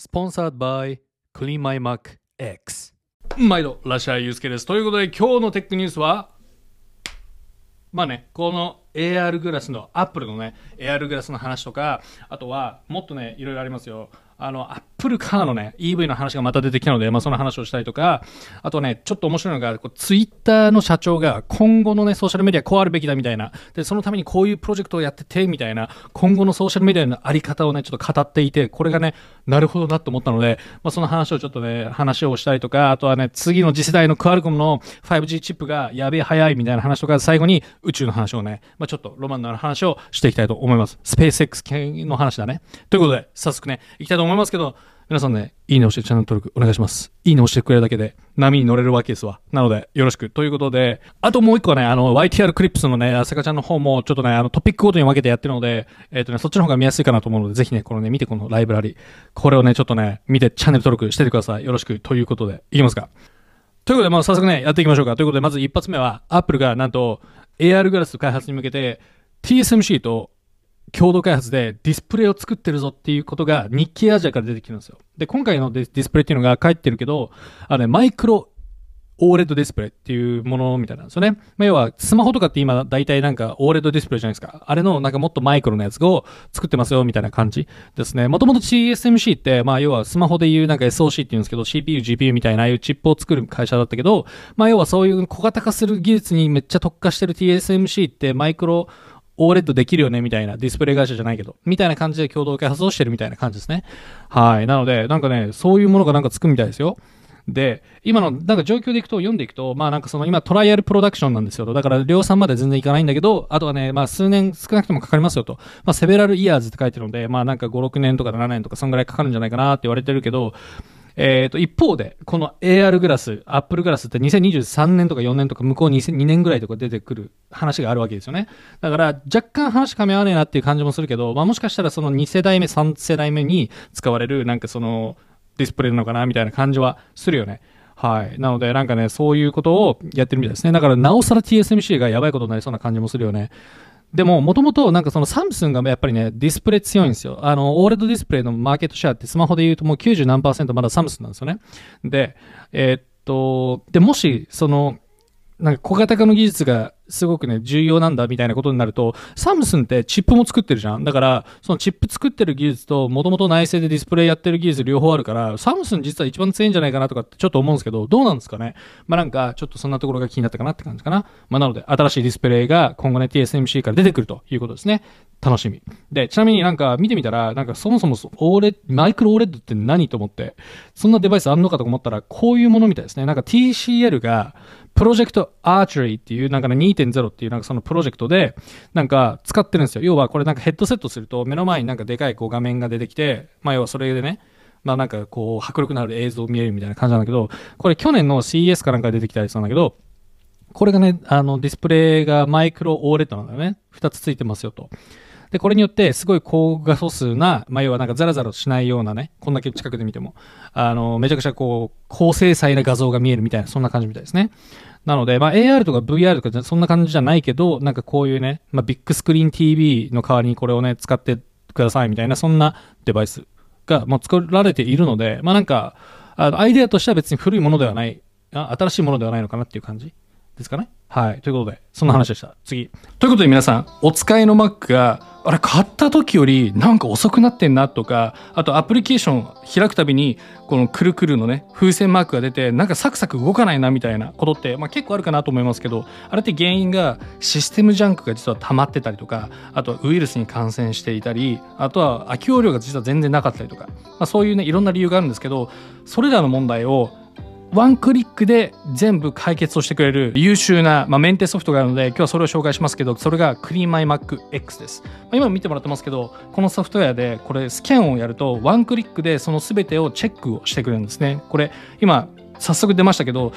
スポンサー by Clean My Mac X. 毎度ラシャーユースケです。ということで今日のテックニュースはまあねこの AR グラスのアップルのね AR グラスの話とかあとはもっとねいろいろありますよ。あの、アップルカーのね、EV の話がまた出てきたので、まあ、その話をしたりとか、あとね、ちょっと面白いのが、ツイッターの社長が今後のね、ソーシャルメディアこうあるべきだみたいな、で、そのためにこういうプロジェクトをやってて、みたいな、今後のソーシャルメディアのあり方をね、ちょっと語っていて、これがね、なるほどなと思ったので、まあ、その話をちょっとね、話をしたりとか、あとはね、次の次世代のクアルコムの 5G チップがやべえ早いみたいな話とか、最後に宇宙の話をね、まあ、ちょっとロマンのある話をしていきたいと思います。スペース X 系の話だね。ということで、早速ね、いきたいと思いますけど、皆さんね、いいね押してチャンネル登録お願いします。いいね押してくれるだけで波に乗れるわけですわ。なので、よろしく。ということで、あともう一個ね、あの、YTR クリップスのね、あさかちゃんの方もちょっとね、あの、トピックごとに分けてやってるので、えっ、ー、とね、そっちの方が見やすいかなと思うので、ぜひね、このね、見てこのライブラリ。これをね、ちょっとね、見てチャンネル登録しててください。よろしく。ということで、いきますか。ということで、まあ、早速ね、やっていきましょうか。ということで、まず一発目は、Apple がなんと、AR グラス開発に向けて、TSMC と共同開発でディスプレイを作ってるぞっていうことが日経アジアから出てきてるんですよ。で、今回のディスプレイっていうのが書いてるけど、あのね、マイクロオーレッドディスプレイっていうものみたいなんですよね。まあ、要は、スマホとかって今、大体なんか、オーレッドディスプレイじゃないですか。あれの、なんかもっとマイクロのやつを作ってますよ、みたいな感じですね。もともと TSMC って、まあ、要は、スマホでいうなんか SOC って言うんですけど、CPU、GPU みたいな、ああいうチップを作る会社だったけど、まあ、要はそういう小型化する技術にめっちゃ特化してる TSMC って、マイクロ OLED できるよねみたいな、ディスプレイ会社じゃないけど、みたいな感じで共同開発をしてるみたいな感じですね。はい。なので、なんかね、そういうものがなんかつくみたいですよ。で、今のなんか状況でいくと、読んでいくと、まあなんかその今トライアルプロダクションなんですよだから量産まで全然いかないんだけど、あとはね、まあ数年少なくともかかりますよと。まあセベラルイヤーズって書いてるので、まあなんか5、6年とか7年とかそんぐらいかかるんじゃないかなって言われてるけど、えっ、ー、と、一方で、この AR グラス、Apple グラスって2023年とか4年とか向こう 2, 2年ぐらいとか出てくる話があるわけですよね。だから若干話噛み合わねえなっていう感じもするけど、まあもしかしたらその2世代目、3世代目に使われるなんかそのディスプレイなのかなみたいな感じはするよね。はい。なので、なんかね、そういうことをやってるみたいですね。だから、なおさら TSMC がやばいことになりそうな感じもするよね。でも、もともとなんかそのサムスンがやっぱりね、ディスプレイ強いんですよ。あの、 OLED ディスプレイのマーケットシェアってスマホで言うともう90何パーセントまだサムスンなんですよね。で、えー、っと、で、もし、その、なんか小型化の技術がすごくね、重要なんだみたいなことになると、サムスンってチップも作ってるじゃん。だから、そのチップ作ってる技術と、もともと内製でディスプレイやってる技術両方あるから、サムスン実は一番強いんじゃないかなとかってちょっと思うんですけど、どうなんですかね？まあなんか、ちょっとそんなところが気になったかなって感じかな。まあなので、新しいディスプレイが今後ね、TSMC から出てくるということですね。楽しみ。で、ちなみになんか見てみたら、なんかそもそもオーレマイクロオーレッドって何と思って、そんなデバイスあんのかと思ったら、こういうものみたいですね。なんか TCL が、プロジェクトアーチェリーっていう、なんかね、2.0っていう、なんかそのプロジェクトで、なんか使ってるんですよ。要はこれなんかヘッドセットすると、目の前になんかでかいこう画面が出てきて、まあ要はそれでね、まあなんかこう迫力のある映像見えるみたいな感じなんだけど、これ去年の CES かなんか出てきたりしたんだけど、これがね、あのディスプレイがマイクロオーレッドなんだよね。二つついてますよと。で、これによって、すごい高画素数な、まあ、要はなんかザラザラしないようなね、こんだけ近くで見ても、あの、めちゃくちゃこう、高精細な画像が見えるみたいな、そんな感じみたいですね。なので、まあ、AR とか VR とかそんな感じじゃないけど、なんかこういうね、まあ、ビッグスクリーン TV の代わりにこれをね、使ってくださいみたいな、そんなデバイスが、まあ、作られているので、まあ、なんか、あのアイデアとしては別に古いものではない、あ新しいものではないのかなっていう感じ。ですかね？はい。ということで、そんな話でした。次。ということで皆さん、お使いの Mac が、あれ買った時よりなんか遅くなってんなとか、あとアプリケーション開くたびに、このくるくるのね、風船マークが出て、なんかサクサク動かないなみたいなことって、まあ結構あるかなと思いますけど、あれって原因がシステムジャンクが実は溜まってたりとか、あとはウイルスに感染していたり、あとは空き容量が実は全然なかったりとか、まあそういうね、いろんな理由があるんですけど、それらの問題をワンクリックで全部解決をしてくれる優秀な、まあ、メンテソフトがあるので今日はそれを紹介しますけどそれが CleanMyMacX です、まあ、今見てもらってますけどこのソフトウェアでこれスキャンをやるとワンクリックでその全てをチェックをしてくれるんですね。これ今早速出ましたけど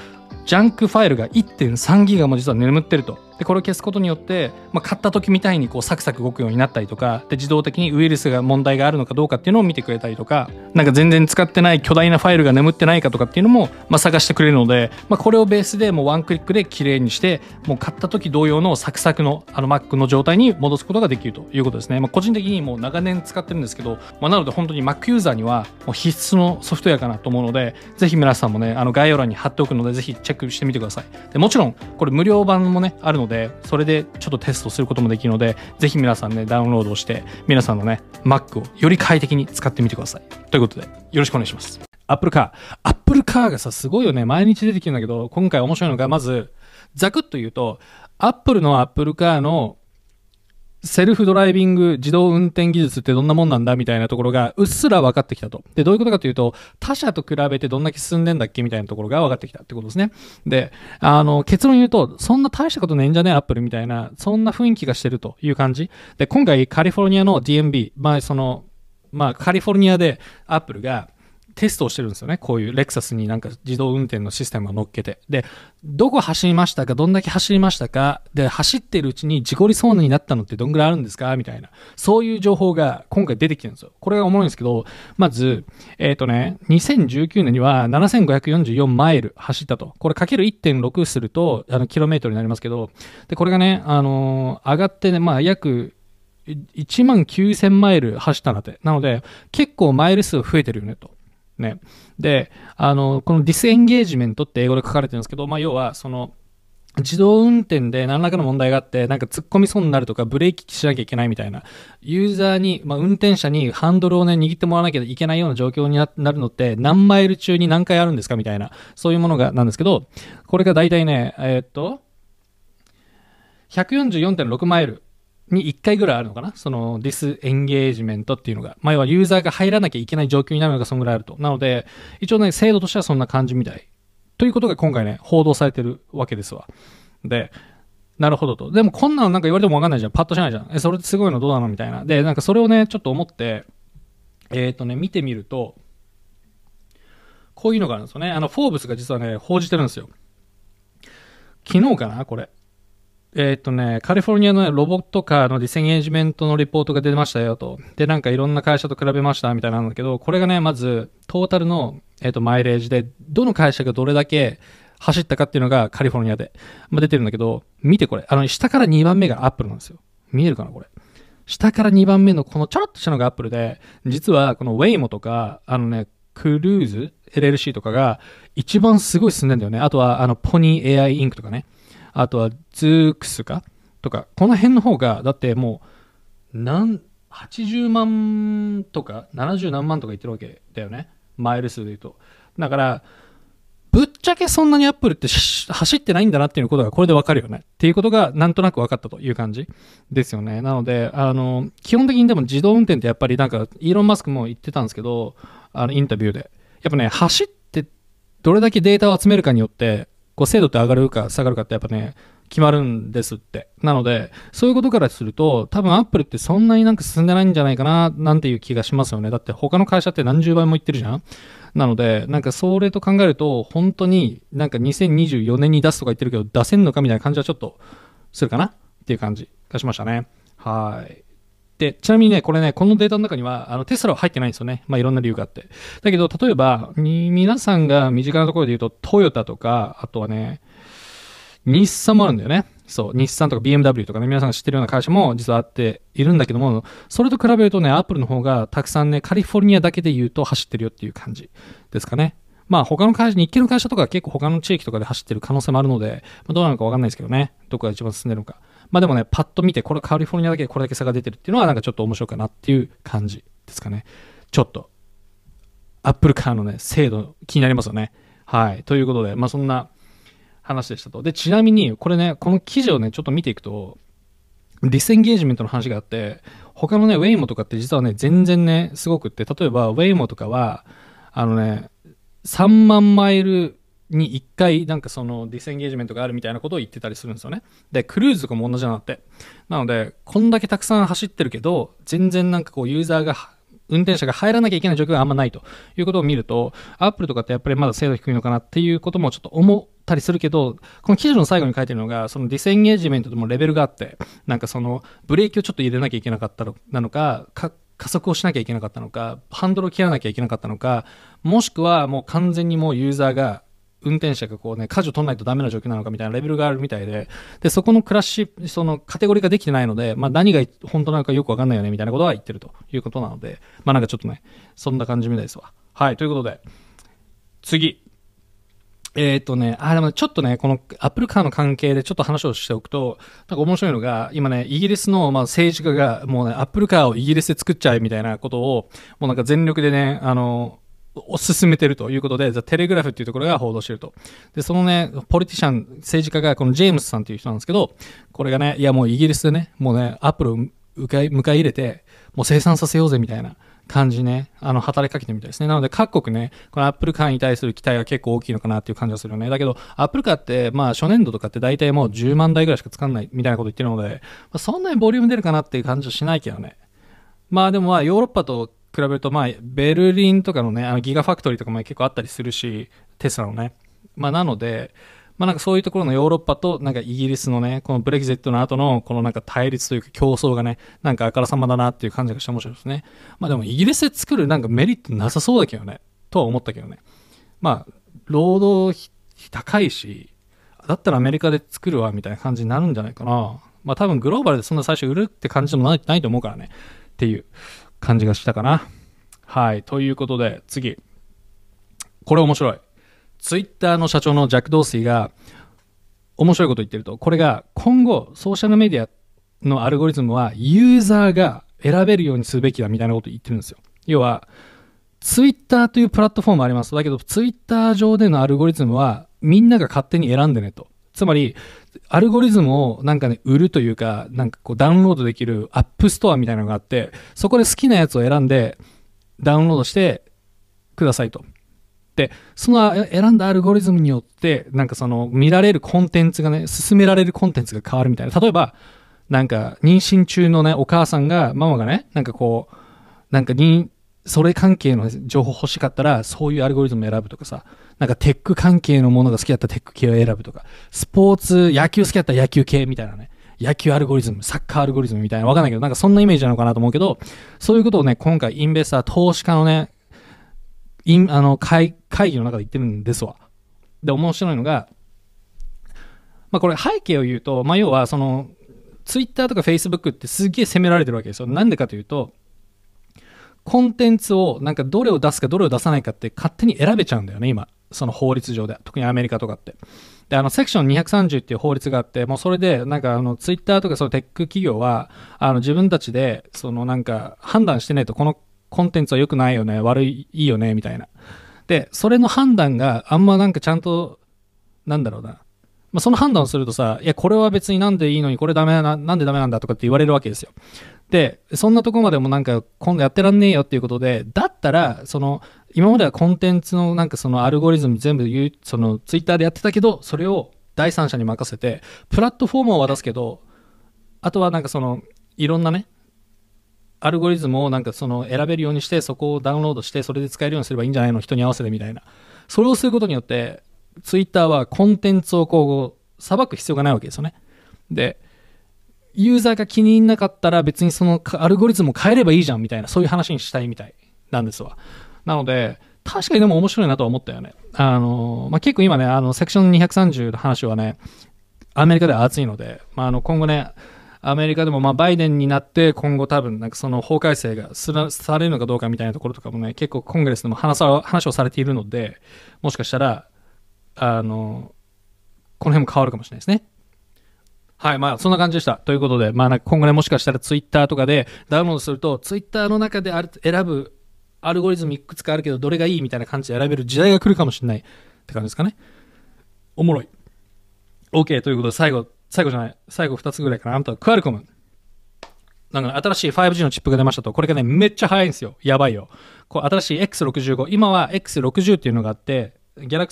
ジャンクファイルが1.3ギガも実は眠ってると。でこれを消すことによって、まあ、買った時みたいにこうサクサク動くようになったりとかで自動的にウイルスが問題があるのかどうかっていうのを見てくれたりとかなんか全然使ってない巨大なファイルが眠ってないかとかっていうのも、まあ、探してくれるので、まあ、これをベースでもうワンクリックで綺麗にしてもう買った時同様のサクサクのあの Mac の状態に戻すことができるということですね、まあ、個人的にもう長年使ってるんですけど、まあ、なので本当に Mac ユーザーにはもう必須のソフトウェアかなと思うのでぜひ皆さんもねあの概要欄に貼っておくのでぜひチェックしてみてください。でもちろんこれ無料版もねあるのででそれでちょっとテストすることもできるのでぜひ皆さんねダウンロードして皆さんのね Mac をより快適に使ってみてください。ということでよろしくお願いします。アップルカー。アップルカーがさすごいよね。毎日出てきてるんだけど今回面白いのがまずざくっと言うと Apple の Apple Car のセルフドライビング自動運転技術ってどんなもんなんだみたいなところがうっすら分かってきたと。で、どういうことかというと、他社と比べてどんだけ進んでんだっけみたいなところが分かってきたってことですね。で、あの、結論言うと、そんな大したことねえんじゃねえ、アップルみたいな、そんな雰囲気がしてるという感じ。で、今回カリフォルニアの DMB、まあその、まあカリフォルニアでアップルが、テストをしてるんですよね。こういうレクサスになんか自動運転のシステムを乗っけて。で、どこ走りましたかどんだけ走りましたかで、走ってるうちに事故りそうになったのってどんぐらいあるんですかみたいな。そういう情報が今回出てきてるんですよ。これが重いんですけど、まず、えっ、とね、2019年には7544マイル走ったと。これかける1.6すると、あの、キロメートルになりますけど、で、これがね、あのー上がってね、まあ、約、1万9000マイル走ったんだって。なので、結構マイル数増えてるよね、と。ね。で、あの、この disengagement って英語で書かれてるんですけど、まあ、要は、その、自動運転で何らかの問題があって、なんか突っ込みそうになるとか、ブレーキしなきゃいけないみたいな、ユーザーに、まあ、運転者にハンドルをね、握ってもらわなきゃいけないような状況になるのって、何マイル中に何回あるんですかみたいな、そういうものが、なんですけど、これが大体ね、えーっと、144.6マイルに1回ぐらいあるのかな？その disengagement っていうのが。まあ、要はユーザーが入らなきゃいけない状況になるのがそのぐらいあると。なので、一応ね、制度としてはそんな感じみたい。ということが今回ね、報道されてるわけですわ。で、なるほどと。でもこんなのなんか言われてもわかんないじゃん。パッとしないじゃん。え、それってすごいのどうなの？みたいな。で、なんかそれをね、ちょっと思って、えっ、とね、見てみると、こういうのがあるんですよね。あの、フォーブスが実はね、報じてるんですよ。昨日かな？これ。えーっとね、カリフォルニアのねロボットカーのディスエンゲージメントのリポートが出ましたよと。で、なんかいろんな会社と比べましたみたいなんだけど、これがね、まず、トータルの、えーと、マイレージで、どの会社がどれだけ走ったかっていうのがカリフォルニアで、まあ、出てるんだけど、見てこれ。あの、下から2番目がアップルなんですよ。見えるかなこれ。下から2番目のこのちょろっとしたのがアップルで、実はこのウェイモとか、あのね、クルーズ LLC とかが一番すごい進んでんだよね。あとは、あの、ポニー AI インクとかね。あとは、ズークスか？とか、この辺の方が、だってもう、なん、80万とか、70何万とか言ってるわけだよね。マイル数で言うと。だから、ぶっちゃけそんなにアップルって走ってないんだなっていうことがこれでわかるよね。っていうことがなんとなく分かったという感じですよね。なので、あの、基本的にでも自動運転ってやっぱりなんか、イーロン・マスクも言ってたんですけど、あの、インタビューで。やっぱね、走ってどれだけデータを集めるかによって、こう精度って上がるか下がるかってやっぱね、決まるんですって。なので、そういうことからすると、多分アップルってそんなになんか進んでないんじゃないかな、なんていう気がしますよね。だって他の会社って何十倍もいってるじゃんなので、なんかそれと考えると、本当になんか2024年に出すとか言ってるけど、出せんのかみたいな感じはちょっとするかなっていう感じがしましたね。はい。で、ちなみにね、これね、このデータの中には、あの、テスラは入ってないんですよね。まあ、いろんな理由があって。だけど、例えば、に皆さんが身近なところで言うと、トヨタとか、あとはね、日産もあるんだよね。そう、日産とか BMW とかね、皆さんが知ってるような会社も実はあっているんだけども、それと比べるとね、アップルの方がたくさんね、カリフォルニアだけで言うと走ってるよっていう感じですかね。まあ他の会社、日系の会社とか結構他の地域とかで走ってる可能性もあるので、まあ、どうなのかわかんないですけどね、どこが一番進んでるのか。まあでもね、パッと見て、これカリフォルニアだけでこれだけ差が出てるっていうのはなんかちょっと面白いかなっていう感じですかね。ちょっと、アップルカーのね、精度気になりますよね。はい。ということで、まあそんな話でしたと。で、ちなみに、これね、この記事をね、ちょっと見ていくと、disengagement の話があって、他のね、ウェイモとかって実はね、全然ね、すごくって、例えば、ウェイモとかは、あのね、3万マイルに1回、なんかその disengagement があるみたいなことを言ってたりするんですよね。で、クルーズとかも同じなんだって。なので、こんだけたくさん走ってるけど、全然なんかこう、ユーザーが、運転者が入らなきゃいけない状況があんまないということを見ると、アップルとかってやっぱりまだ精度低いのかなっていうこともちょっと思ったりするけど、この記事の最後に書いてるのが、その disengagement でもレベルがあって、なんかそのブレーキをちょっと入れなきゃいけなかったのなのか、か加速をしなきゃいけなかったのか、ハンドルを切らなきゃいけなかったのか、もしくはもう完全にもうユーザーが運転者がこうね、舵を取らないとダメな状況なのかみたいなレベルがあるみたいで、で、そこのクラッシュ、そのカテゴリーができてないので、まあ何が本当なのかよくわかんないよねみたいなことは言ってるということなので、まあなんかちょっとね、そんな感じみたいですわ。はい、ということで、次。えっ、ー、とね、あ、でもちょっとね、このアップルカーの関係でちょっと話をしておくと、なんか面白いのが、今ね、イギリスのまあ政治家が、もうね、アップルカーをイギリスで作っちゃえみたいなことを、もうなんか全力でね、あの、を進めてるということで、 The Telegraph っていうところが報道してると。で、そのね、 politician、政治家がこのジェームスさんっていう人なんですけど、これがね、いやもうイギリスでね、もうね、アップルを迎え入れて、もう生産させようぜみたいな。感じね、あの、働きかけてるみたいですね。なので、各国ね、このアップルカーに対する期待が結構大きいのかなっていう感じがするよね。だけど、アップルカーって、まあ、初年度とかって大体もう10万台ぐらいしか作らないみたいなこと言ってるので、まあ、そんなにボリューム出るかなっていう感じはしないけどね。まあ、でもまあ、ヨーロッパと比べると、まあ、ベルリンとかのね、あのギガファクトリーとかも結構あったりするし、テスラのね。まあ、なので、まあなんかそういうところのヨーロッパとなんかイギリスのね、このブレグジットの後のこのなんか対立というか競争がね、なんかあからさまだなっていう感じがして面白いですね。まあでもイギリスで作るなんかメリットなさそうだけどね、とは思ったけどね。まあ、労働費高いし、だったらアメリカで作るわみたいな感じになるんじゃないかな。まあ多分グローバルでそんな最初売るって感じでもないないと思うからね。っていう感じがしたかな。はい。ということで、次。これ面白い。ツイッターの社長のジャック・ドーシーが面白いこと言ってると、これが今後ソーシャルメディアのアルゴリズムはユーザーが選べるようにすべきだみたいなこと言ってるんですよ。要は、ツイッターというプラットフォームあります。だけど、ツイッター上でのアルゴリズムはみんなが勝手に選んでねと。つまり、アルゴリズムをなんかね、売るというか、なんかこうダウンロードできるアップストアみたいなのがあって、そこで好きなやつを選んでダウンロードしてくださいと。で、その選んだアルゴリズムによって、なんかその見られるコンテンツがね、進められるコンテンツが変わるみたいな。例えば、なんか妊娠中のね、お母さんが、ママがね、なんかこう、なんかに、それ関係の情報欲しかったら、そういうアルゴリズム選ぶとかさ、なんかテック関係のものが好きだったらテック系を選ぶとか、スポーツ、野球好きだったら野球系みたいなね。野球アルゴリズム、サッカーアルゴリズムみたいな、わかんないけど、なんかそんなイメージなのかなと思うけど、そういうことをね、今回インベスター、投資家のね、インあの会会議の中で言ってるんですわ。で、面白いのが、まあ、これ背景を言うと、まあ、要はそのツイッターとかフェイスブックってすげえ責められてるわけですよ。なんでかというと、コンテンツをなんかどれを出すかどれを出さないかって勝手に選べちゃうんだよね、今。その法律上で。特にアメリカとかって。で、あの、セクション230っていう法律があって、もうそれで、なんかあの、ツイッターとかそのテック企業は、あの、自分たちで、そのなんか判断してないと、このコンテンツは良くないよね、悪い、いいよね、みたいな。で、それの判断があんまなんかちゃんと、なんだろうな。まあ、その判断をするとさ、いや、これは別になんでいいのに、これダメな、なんでダメなんだとかって言われるわけですよ。で、そんなとこまでもなんか、今度やってらんねえよっていうことで、だったら、その、今まではコンテンツのなんかそのアルゴリズム全部言う、そのツイッターでやってたけど、それを第三者に任せて、プラットフォームを渡すけど、あとはなんかその、いろんなね、アルゴリズムをなんかその選べるようにしてそこをダウンロードしてそれで使えるようにすればいいんじゃないの人に合わせてみたいな。それをすることによってツイッターはコンテンツをこう裁く必要がないわけですよね。でユーザーが気に入らなかったら別にそのアルゴリズムを変えればいいじゃんみたいなそういう話にしたいみたいなんですわなので確かにでも面白いなとは思ったよねあの、まあ、結構今ねあのセクション230の話はねアメリカでは熱いので、まあ、あの今後ねアメリカでもまバイデンになって今後多分なんかその法改正がされるのかどうかみたいなところとかもね結構コングレスでも話さ話をされているのでもしかしたらあのこの辺も変わるかもしれないですね。はい、まあそんな感じでした。ということで、まあ今後ねもしかしたらツイッターとかでダウンロードするとツイッターの中である選ぶアルゴリズムいくつかあるけどどれがいいみたいな感じで選べる時代が来るかもしれないって感じですかね。おもろい。OK ということで最後最後じゃない、最後2つぐらいかな。あとはクアルコム。なんか、ね、新しい 5G のチップが出ましたと、これがね、めっちゃ速いんですよ。やばいよ。こう新しい X65。今は X60 っていうのがあって、ギャラ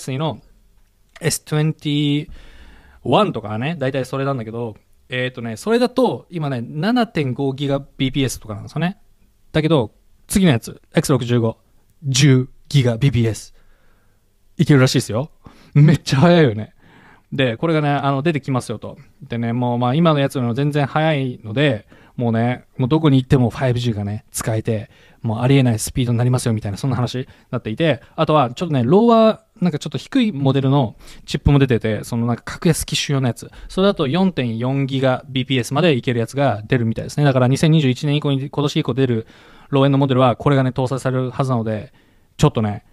1とかね、大体それなんだけど、えっ、ー、とね、それだと、今ね、7.5ギガ BPS とかなんですよね。だけど、次のやつ、X65、10ギガ BPS。いけるらしいですよ。めっちゃ速いよね。で、これがね、あの、出てきますよと。でね、もうまあ今のやつよりも全然早いので、もうね、もうどこに行っても 5G がね、使えて、もうありえないスピードになりますよみたいな、そんな話になっていて、あとはちょっとね、ローワー、なんかちょっと低いモデルのチップも出てて、そのなんか格安機種用のやつ。それだと4.4ギガ BPS までいけるやつが出るみたいですね。だから2021年以降に、今年以降出るローエンドモデルはこれがね、搭載されるはずなので、ちょっとね、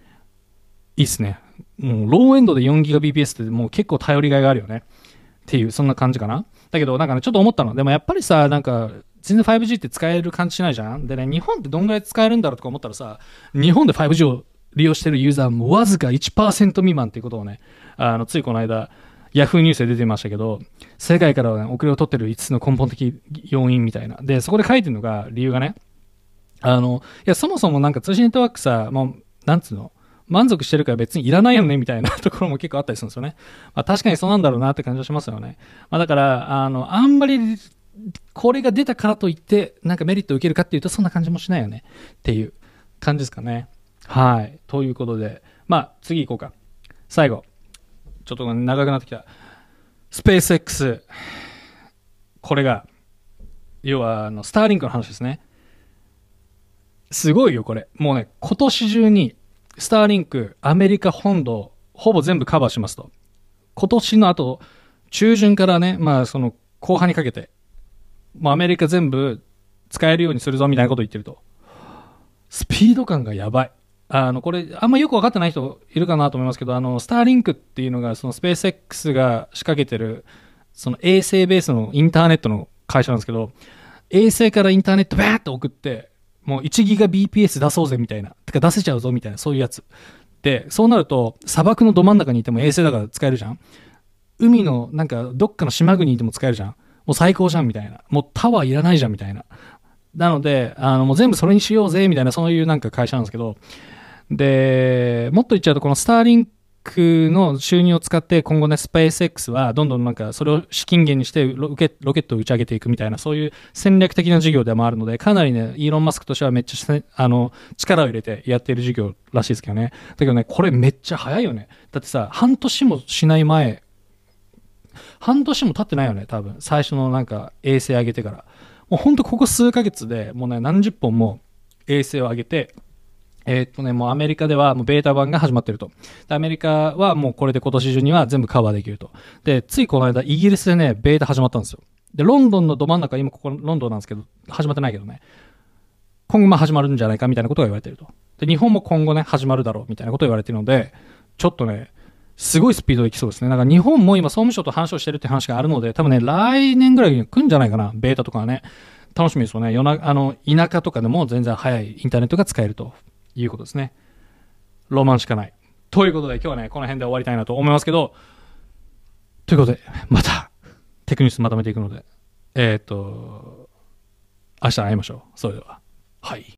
いいっすね。もうローエンドで 4GBps ってもう結構頼りがいがあるよね。っていう、そんな感じかな。だけどなんかね、ちょっと思ったの。でもやっぱりさ、なんか、全然 5G って使える感じしないじゃん。でね、日本ってどんぐらい使えるんだろうとか思ったらさ、日本で 5G を利用してるユーザーもわずか1%未満っていうことをね、あの、ついこの間、ヤフーニュースで出てましたけど、世界からは、ね、遅れを取ってる5つの根本的要因みたいな。で、そこで書いてるのが、理由がね、あの、いや、そもそもなんか通信ネットワークさ、もう、なんつうの、満足してるから別にいらないよねみたいな ところも結構あったりするんですよね。まあ、確かにそうなんだろうなって感じがしますよね。まあ、だから、あの、あんまり、これが出たからといって、なんかメリットを受けるかっていうと、そんな感じもしないよね。っていう感じですかね。はい。ということで、まあ、次行こうか。最後。ちょっと長くなってきた。スペース X。これが、要は、あの、スターリンクの話ですね。すごいよ、これ。もうね、今年中に、スターリンク、アメリカ本土、ほぼ全部カバーしますと。今年の後、中旬からね、まあ、その、後半にかけて、もうアメリカ全部使えるようにするぞ、みたいなこと言ってると。スピード感がやばい。あの、これ、あんまよくわかってない人いるかなと思いますけど、あの、スターリンクっていうのが、そのスペース X が仕掛けてる、その衛星ベースのインターネットの会社なんですけど、衛星からインターネットバーって送って、もう1ギガ BPS 出そうぜみたいな。てか出せちゃうぞみたいな、そういうやつ。で、そうなると、砂漠のど真ん中にいても衛星だから使えるじゃん。海の、なんか、どっかの島国にいても使えるじゃん。もう最高じゃんみたいな。もうタワーいらないじゃんみたいな。なので、あの、もう全部それにしようぜみたいな、そういうなんか会社なんですけど、で、もっと言っちゃうと、このスターリンクの収入を使って今後ね、スペース X はどんどんなんかそれを資金源にしてロケロケットを打ち上げていくみたいな、そういう戦略的な事業でもあるので、かなりね、イーロン・マスクとしてはめっちゃあの力を入れてやっている事業らしいですけどね。だけどね、これめっちゃ早いよね。だってさ、半年もしない前、半年も経ってないよね、多分。最初のなんか衛星上げてから。もうほんとここ数ヶ月でもうね、何十本も衛星を上げて、えー、っとね、もうアメリカではもうベータ版が始まってると。アメリカはもうこれで今年中には全部カバーできると。で、ついこの間、イギリスでね、ベータ始まったんですよ。で、ロンドンのど真ん中、今ここロンドンなんですけど、始まってないけどね。今後も始まるんじゃないかみたいなことが言われてると。で、日本も今後ね、始まるだろうみたいなことが言われてるので、ちょっとね、すごいスピードでいきそうですね。だか日本も今総務省と話をしてるって話があるので、多分ね、来年ぐらいに来るんじゃないかな。ベータとかはね。楽しみですよね。夜なあの、田舎とかでも全然早いインターネットが使えるということですね。ロマンしかない。ということで今日はね、この辺で終わりたいなと思いますけど、ということで、また、テクニスまとめていくので、えっ、ー、と、明日会いましょう。それでは。はい。